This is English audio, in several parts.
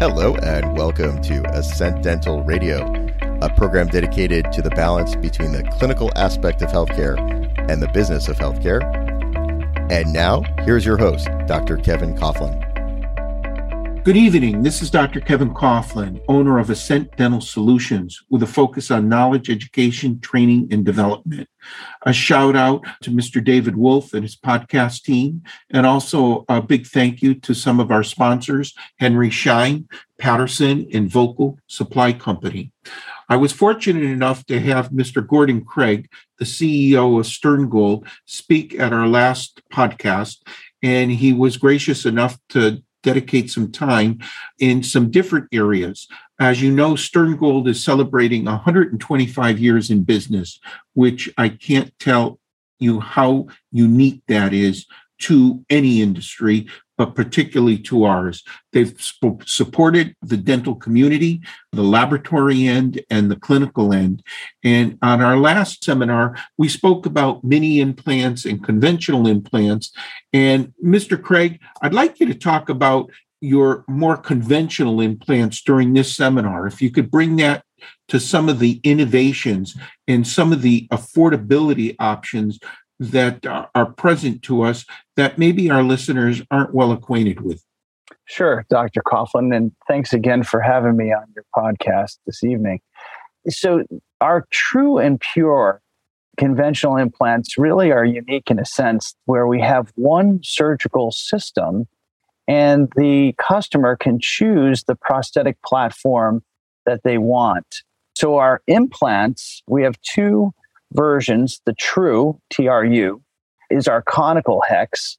Hello, and welcome to Ascent Dental Radio, a program dedicated to the balance between the clinical aspect of healthcare and the business of healthcare. And now, here's your host, Dr. Kevin Coughlin. Good evening. This is Dr. Kevin Coughlin, owner of Ascent Dental Solutions, with a focus on knowledge, education, training, and development. A shout out to Mr. David Wolf and his podcast team, and also a big thank you to some of our sponsors, Henry Schein, Patterson, and Vocal Supply Company. I was fortunate enough to have Mr. Gordon Craig, the CEO of Stern Gold, speak at our last podcast, and he was gracious enough to dedicate some time in some different areas. As you know, Stern Gold is celebrating 125 years in business, which I can't tell you how unique that is to any industry, but particularly to ours. They've sp- supported the dental community, the laboratory end, and the clinical end. And on our last seminar, we spoke about mini implants and conventional implants. And Mr. Craig, I'd like you to talk about your more conventional implants during this seminar. If you could bring that to some of the innovations and some of the affordability options that uh, are present to us that maybe our listeners aren't well acquainted with. Sure, Dr. Coughlin, and thanks again for having me on your podcast this evening. So, our true and pure conventional implants really are unique in a sense where we have one surgical system and the customer can choose the prosthetic platform that they want. So, our implants, we have two versions. The true, TRU, is our conical hex,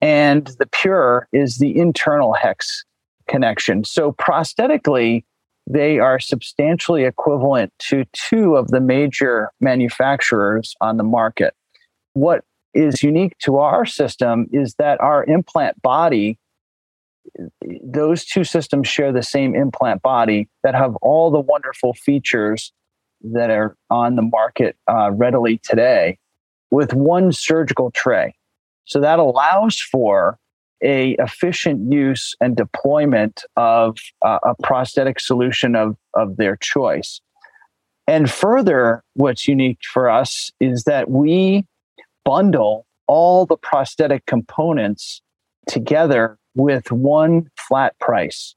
and the pure is the internal hex connection. So, prosthetically, they are substantially equivalent to two of the major manufacturers on the market. What is unique to our system is that our implant body, those two systems share the same implant body that have all the wonderful features that are on the market uh, readily today with one surgical tray. So that allows for a efficient use and deployment of uh, a prosthetic solution of, of their choice. And further, what's unique for us is that we bundle all the prosthetic components together with one flat price.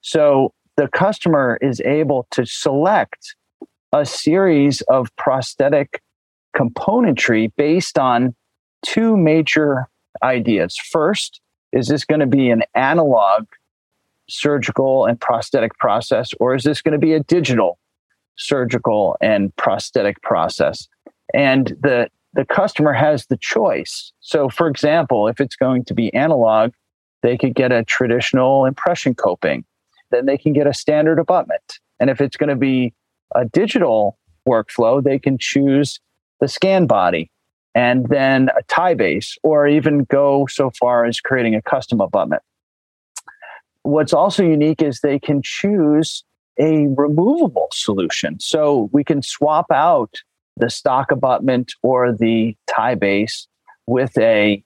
So the customer is able to select a series of prosthetic componentry based on two major ideas. First, is this going to be an analog surgical and prosthetic process, or is this going to be a digital surgical and prosthetic process? And the the customer has the choice. So, for example, if it's going to be analog, they could get a traditional impression coping. Then they can get a standard abutment. And if it's going to be a digital workflow, they can choose the scan body and then a Ti-base, or even go so far as creating a custom abutment. What's also unique is they can choose a removable solution. So we can swap out the stock abutment or the Ti-base with a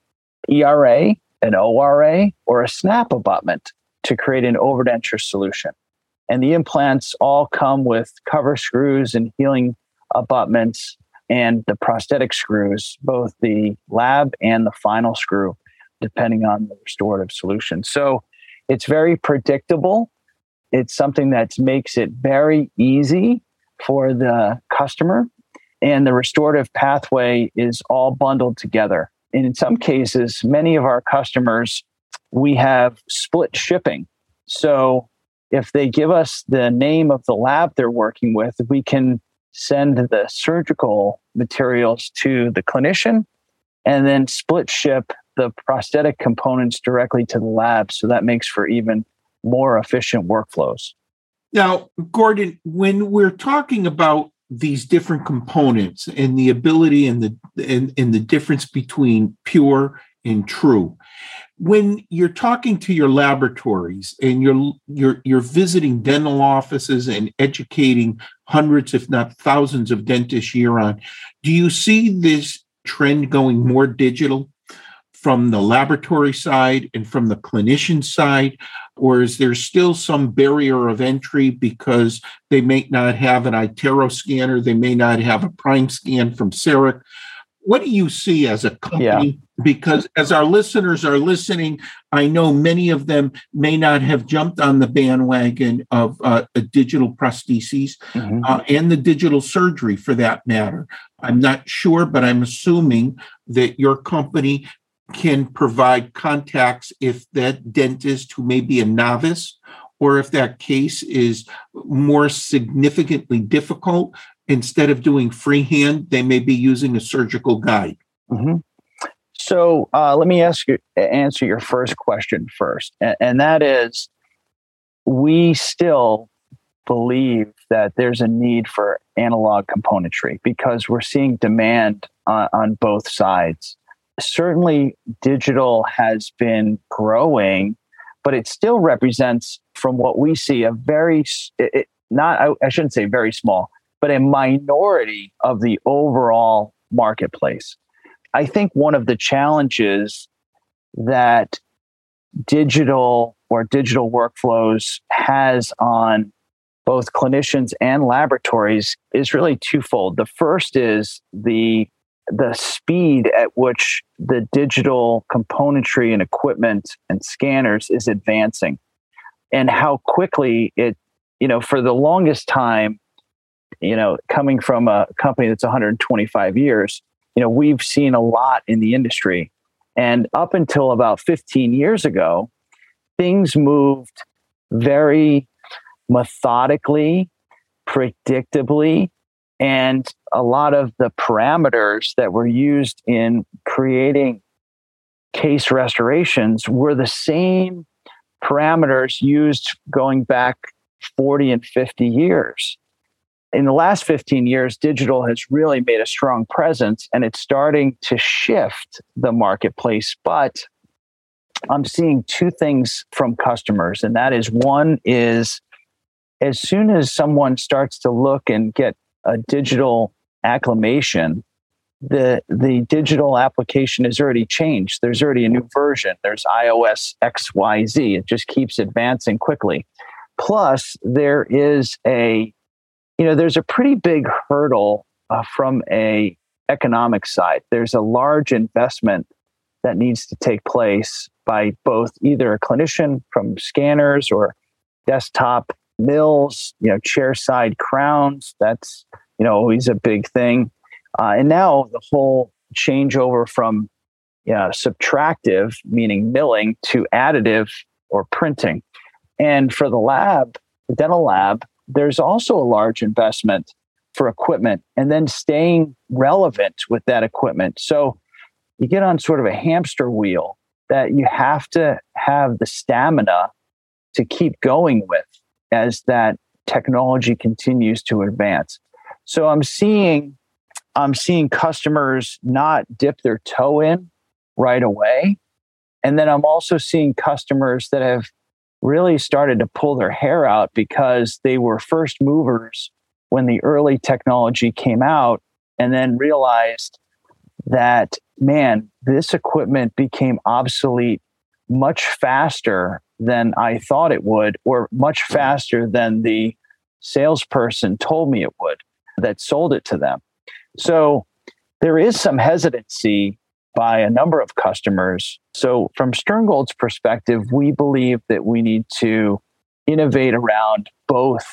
ERA, an ORA, or a snap abutment to create an overdenture solution. And the implants all come with cover screws and healing abutments and the prosthetic screws, both the lab and the final screw, depending on the restorative solution. So it's very predictable. It's something that makes it very easy for the customer. And the restorative pathway is all bundled together. And in some cases, many of our customers, we have split shipping. So if they give us the name of the lab they're working with, we can send the surgical materials to the clinician and then split ship the prosthetic components directly to the lab. So that makes for even more efficient workflows. Now, Gordon, when we're talking about these different components and the ability and the and, and the difference between pure and true, when you're talking to your laboratories and you're you're you're visiting dental offices and educating hundreds if not thousands of dentists year on do you see this trend going more digital from the laboratory side and from the clinician side? Or is there still some barrier of entry because they may not have an iTero scanner they may not have a Primescan from CEREC what do you see as a company yeah because as our listeners are listening, I know many of them may not have jumped on the bandwagon of uh, digital prostheses mm-hmm. uh, and the digital surgery for that matter. I'm not sure, but I'm assuming that your company can provide contacts if that dentist who may be a novice or if that case is more significantly difficult, instead of doing freehand, they may be using a surgical guide. Mm-hmm. So uh, let me ask you answer your first question first, and, and that is, we still believe that there's a need for analog componentry because we're seeing demand on, both sides. Certainly, digital has been growing, but it still represents, from what we see, a very it, not I, I shouldn't say very small, but a minority of the overall marketplace. I think one of the challenges that digital or digital workflows has on both clinicians and laboratories is really twofold. The first is the the speed at which the digital componentry and equipment and scanners is advancing and how quickly it you know for the longest time you know coming from a company that's 125 years you know, we've seen a lot in the industry. And up until about 15 years ago, things moved very methodically, predictably, and a lot of the parameters that were used in creating case restorations were the same parameters used going back 40 and 50 years in the last 15 years, digital has really made a strong presence and it's starting to shift the marketplace. But I'm seeing two things from customers, and that is one is as soon as someone starts to look and get a digital acclimation, the the digital application has already changed. There's already a new version. There's iOS XYZ. It just keeps advancing quickly. Plus, there is a you know, there's a pretty big hurdle uh, from a economic side. There's a large investment that needs to take place by both either a clinician from scanners or desktop mills, you know, chair side crowns. That's, you know, always a big thing. Uh, and now the whole changeover from you know, subtractive, meaning milling, to additive or printing. And for the lab, the dental lab, there's also a large investment for equipment and then staying relevant with that equipment. So you get on sort of a hamster wheel that you have to have the stamina to keep going with as that technology continues to advance. So I'm seeing I'm seeing customers not dip their toe in right away. And then I'm also seeing customers that have really started to pull their hair out because they were first movers when the early technology came out and then realized that, man, this equipment became obsolete much faster than I thought it would, or much faster than the salesperson told me it would that sold it to them. So there is some hesitancy by a number of customers. So, from Sterngold's perspective, we believe that we need to innovate around both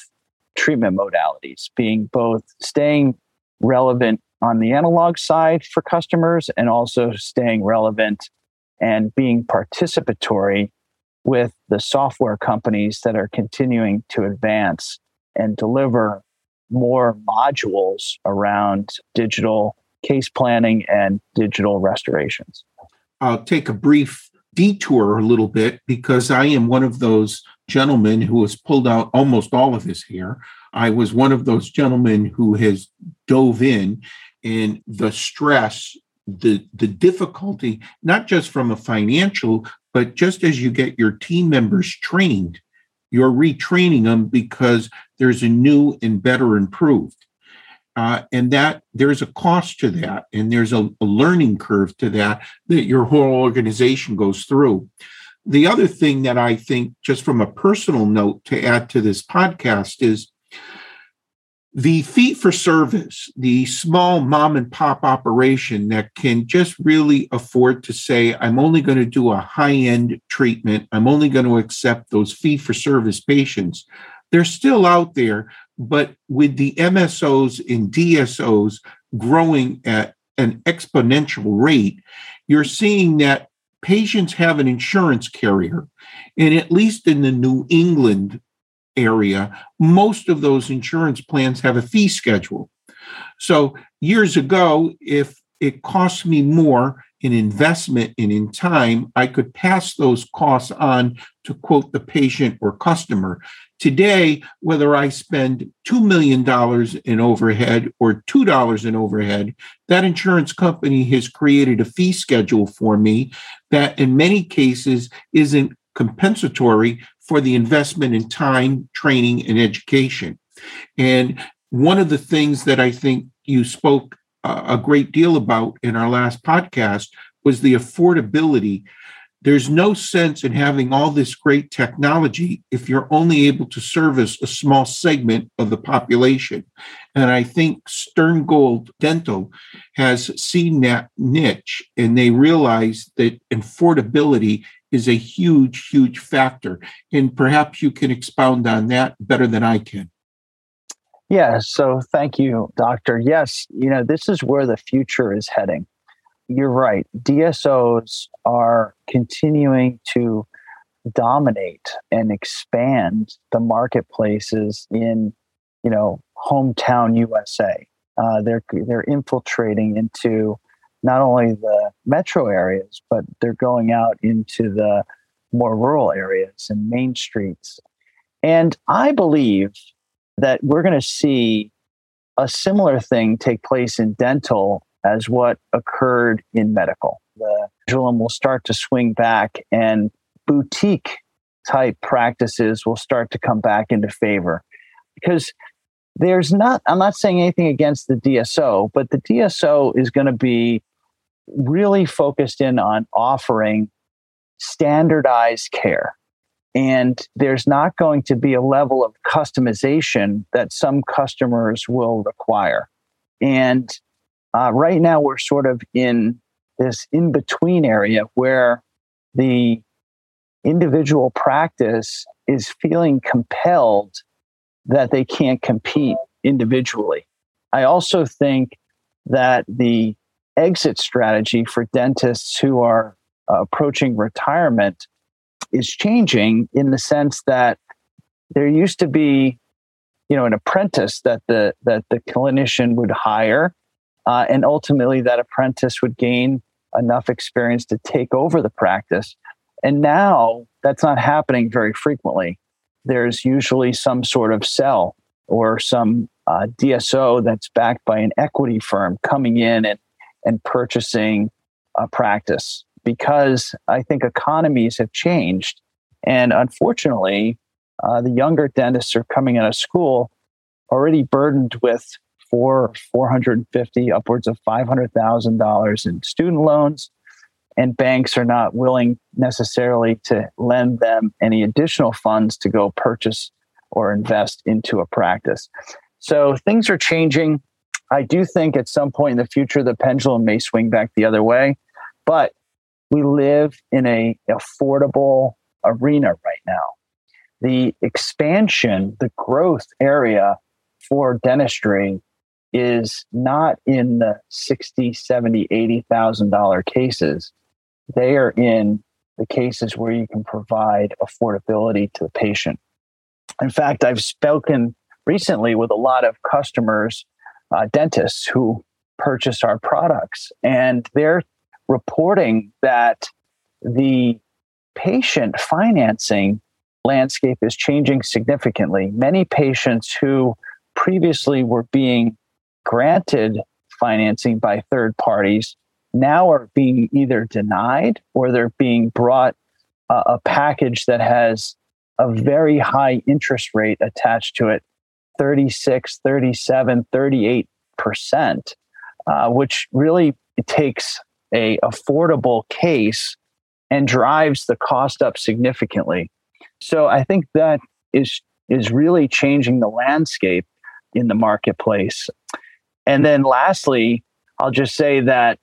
treatment modalities, being both staying relevant on the analog side for customers and also staying relevant and being participatory with the software companies that are continuing to advance and deliver more modules around digital case planning and digital restorations. I'll take a brief detour a little bit because I am one of those gentlemen who has pulled out almost all of his hair. I was one of those gentlemen who has dove in and the stress, the the difficulty, not just from a financial, but just as you get your team members trained, you're retraining them because there's a new and better improved. Uh, and that there's a cost to that, and there's a, a learning curve to that that your whole organization goes through. The other thing that I think, just from a personal note to add to this podcast, is the fee for service, the small mom and pop operation that can just really afford to say, I'm only going to do a high end treatment, I'm only going to accept those fee for service patients. They're still out there, but with the MSOs and DSOs growing at an exponential rate, you're seeing that patients have an insurance carrier. And at least in the New England area, most of those insurance plans have a fee schedule. So years ago, if it cost me more in investment and in time, I could pass those costs on to quote the patient or customer. Today, whether I spend $2 million in overhead or $2 in overhead, that insurance company has created a fee schedule for me that in many cases isn't compensatory for the investment in time, training, and education. And one of the things that I think you spoke a great deal about in our last podcast was the affordability. There's no sense in having all this great technology if you're only able to service a small segment of the population. And I think Stern Gold Dental has seen that niche and they realize that affordability is a huge, huge factor. And perhaps you can expound on that better than I can. Yeah, so thank you, Doctor. Yes, you know, this is where the future is heading. You're right. DSOs are continuing to dominate and expand the marketplaces in, you know, hometown USA. Uh, they're they're infiltrating into not only the metro areas, but they're going out into the more rural areas and main streets. And I believe that we're going to see a similar thing take place in dental as what occurred in medical. The pendulum will start to swing back and boutique type practices will start to come back into favor because there's not i'm not saying anything against the dso but the dso is going to be really focused in on offering standardized care. And there's not going to be a level of customization that some customers will require. And uh, right now, we're sort of in this in between area where the individual practice is feeling compelled that they can't compete individually. I also think that the exit strategy for dentists who are uh, approaching retirement is changing in the sense that there used to be you know an apprentice that the that the clinician would hire uh, and ultimately that apprentice would gain enough experience to take over the practice and now that's not happening very frequently there's usually some sort of sell or some uh, dso that's backed by an equity firm coming in and and purchasing a practice because I think economies have changed. And unfortunately, uh, the younger dentists are coming out of school already burdened with four, 450, upwards of $500,000 in student loans. And banks are not willing necessarily to lend them any additional funds to go purchase or invest into a practice. So things are changing. I do think at some point in the future the pendulum may swing back the other way, but we live in a affordable arena right now. The expansion, the growth area for dentistry is not in the 60, 70, 80,000 dollar cases. They are in the cases where you can provide affordability to the patient. In fact, I've spoken recently with a lot of customers uh, dentists who purchase our products, and they're reporting that the patient financing landscape is changing significantly. Many patients who previously were being granted financing by third parties now are being either denied or they're being brought a, a package that has a very high interest rate attached to it 36 37 38 percent uh, which really takes a affordable case and drives the cost up significantly. So i think that is is really changing the landscape in the marketplace and then lastly i'll just say that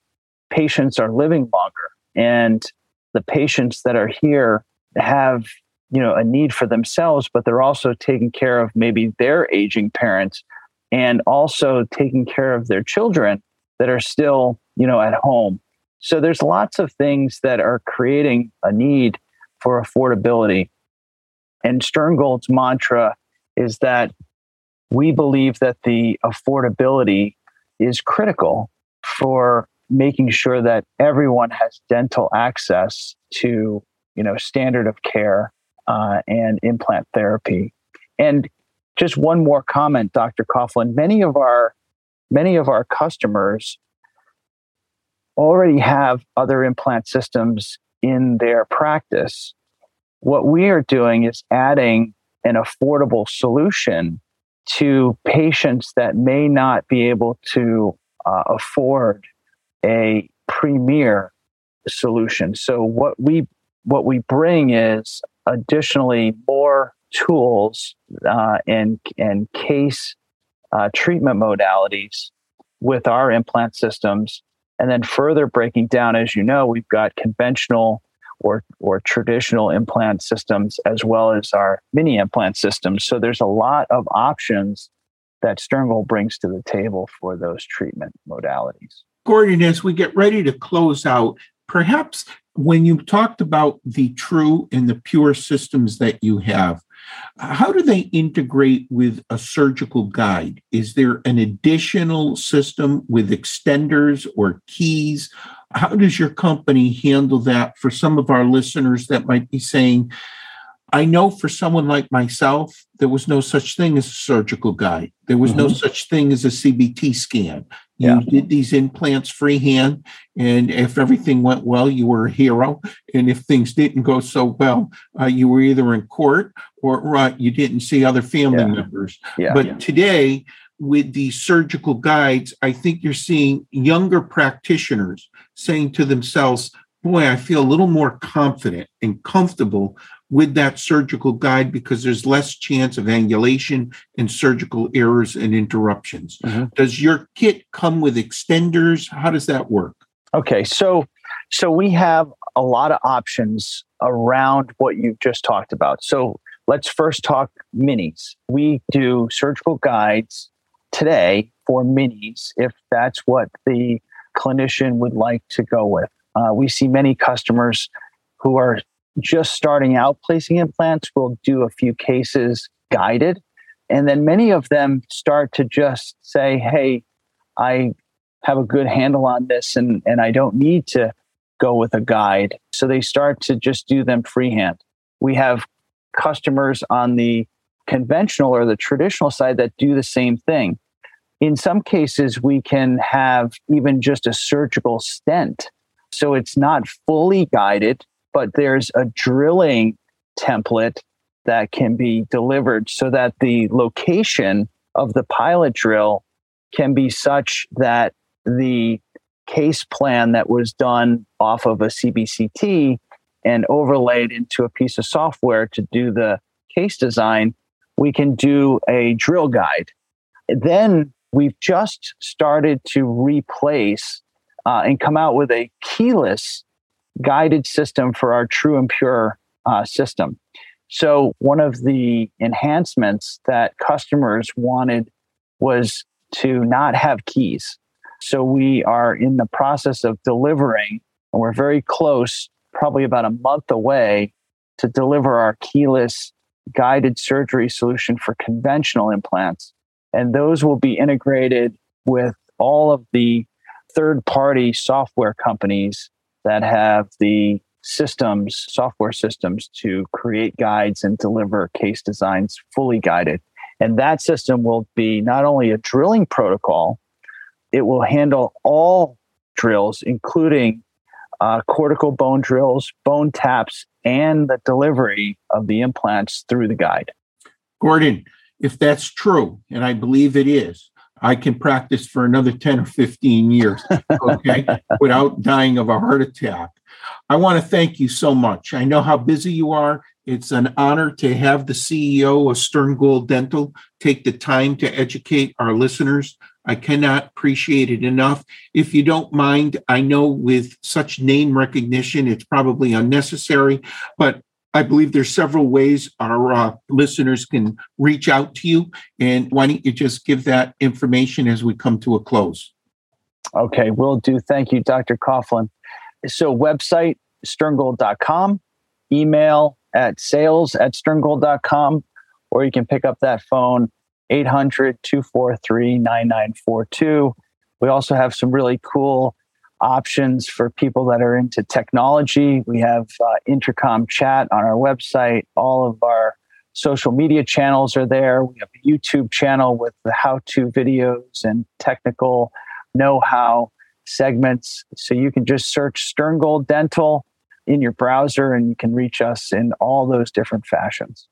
patients are living longer and the patients that are here have you know a need for themselves but they're also taking care of maybe their aging parents and also taking care of their children that are still you know at home. So there's lots of things that are creating a need for affordability. And sterngold's mantra is that we believe that the affordability is critical for making sure that everyone has dental access to you know standard of care uh, and implant therapy. And just one more comment dr coughlin. Many of our many of our customers already have other implant systems in their practice. What we are doing is adding an affordable solution to patients that may not be able to uh, afford a premier solution. So what we what we bring is additionally more tools uh, and and case uh, treatment modalities with our implant systems, and then further breaking down, as you know, we've got conventional or or traditional implant systems as well as our mini implant systems. So there's a lot of options that Sterngold brings to the table for those treatment modalities. Gordon, as we get ready to close out, perhaps when you talked about the true and the pure systems that you have, how do they integrate with a surgical guide? Is there an additional system with extenders or keys? How does your company handle that for some of our listeners that might be saying, I know for someone like myself, there was no such thing as a surgical guide. There was mm-hmm. no such thing as a CBT scan. You yeah. did these implants freehand, and if everything went well, you were a hero. And if things didn't go so well, uh, you were either in court or uh, you didn't see other family yeah. members. Yeah, but today, with the surgical guides, I think you're seeing younger practitioners saying to themselves, Boy, I feel a little more confident and comfortable with that surgical guide because there's less chance of angulation and surgical errors and interruptions. Mm-hmm. Does your kit come with extenders? How does that work? Okay, so so we have a lot of options around what you've just talked about. So let's first talk minis. We do surgical guides today for minis if that's what the clinician would like to go with. Uh, we see many customers who are just starting out placing implants will do a few cases guided. And then many of them start to just say, hey, I have a good handle on this and, and I don't need to go with a guide. So they start to just do them freehand. We have customers on the conventional or the traditional side that do the same thing. In some cases, we can have even just a surgical stent. So it's not fully guided, but there's a drilling template that can be delivered so that the location of the pilot drill can be such that the case plan that was done off of a CBCT and overlaid into a piece of software to do the case design, we can do a drill guide. Then we've just started to replace uh, and come out with a keyless guided system for our true and pure uh, system. So, one of the enhancements that customers wanted was to not have keys. So, we are in the process of delivering, and we're very close, probably about a month away, to deliver our keyless guided surgery solution for conventional implants. And those will be integrated with all of the third party software companies that have the systems, software systems to create guides and deliver case designs fully guided. And that system will be not only a drilling protocol, it will handle all drills, including uh, cortical bone drills, bone taps, and the delivery of the implants through the guide. Gordon, if that's true, and I believe it is, I can practice for another 10 or 15 years, okay, without dying of a heart attack. I want to thank you so much. I know how busy you are. It's an honor to have the CEO of Stern Gold Dental take the time to educate our listeners. I cannot appreciate it enough. If you don't mind, I know with such name recognition, it's probably unnecessary, but I believe there's several ways our uh, listeners can reach out to you. And why don't you just give that information as we come to a close? Okay, will do. Thank you, Dr. Coughlin. So, website, sterngold.com, email at sales at sterngold.com, or you can pick up that phone 800 243 9942. We also have some really cool options for people that are into technology. We have uh, intercom chat on our website. All of our social media channels are there. We have a YouTube channel with the how to videos and technical know how segments. So you can just search Stern Gold Dental in your browser and you can reach us in all those different fashions.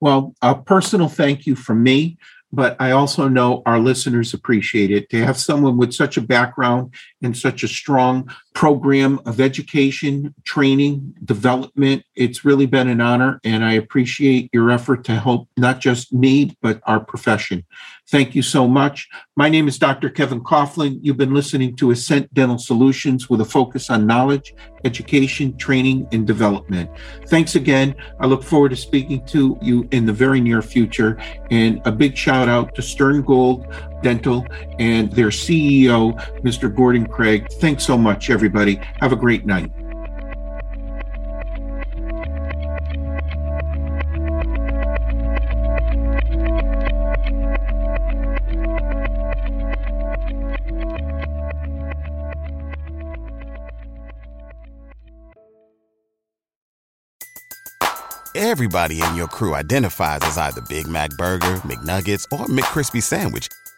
Well, a personal thank you from me but I also know our listeners appreciate it. To have someone with such a background and such a strong program of education, training, development. It's really been an honor, and I appreciate your effort to help not just me, but our profession. Thank you so much. My name is Dr. Kevin Coughlin. You've been listening to Ascent Dental Solutions with a focus on knowledge, education, training, and development. Thanks again. I look forward to speaking to you in the very near future. And a big shout out to Stern Gold Dental and their CEO, Mr. Gordon Craig. Thanks so much, everybody. Have a great night. Everybody in your crew identifies as either Big Mac Burger, McNuggets, or McCrispy Sandwich.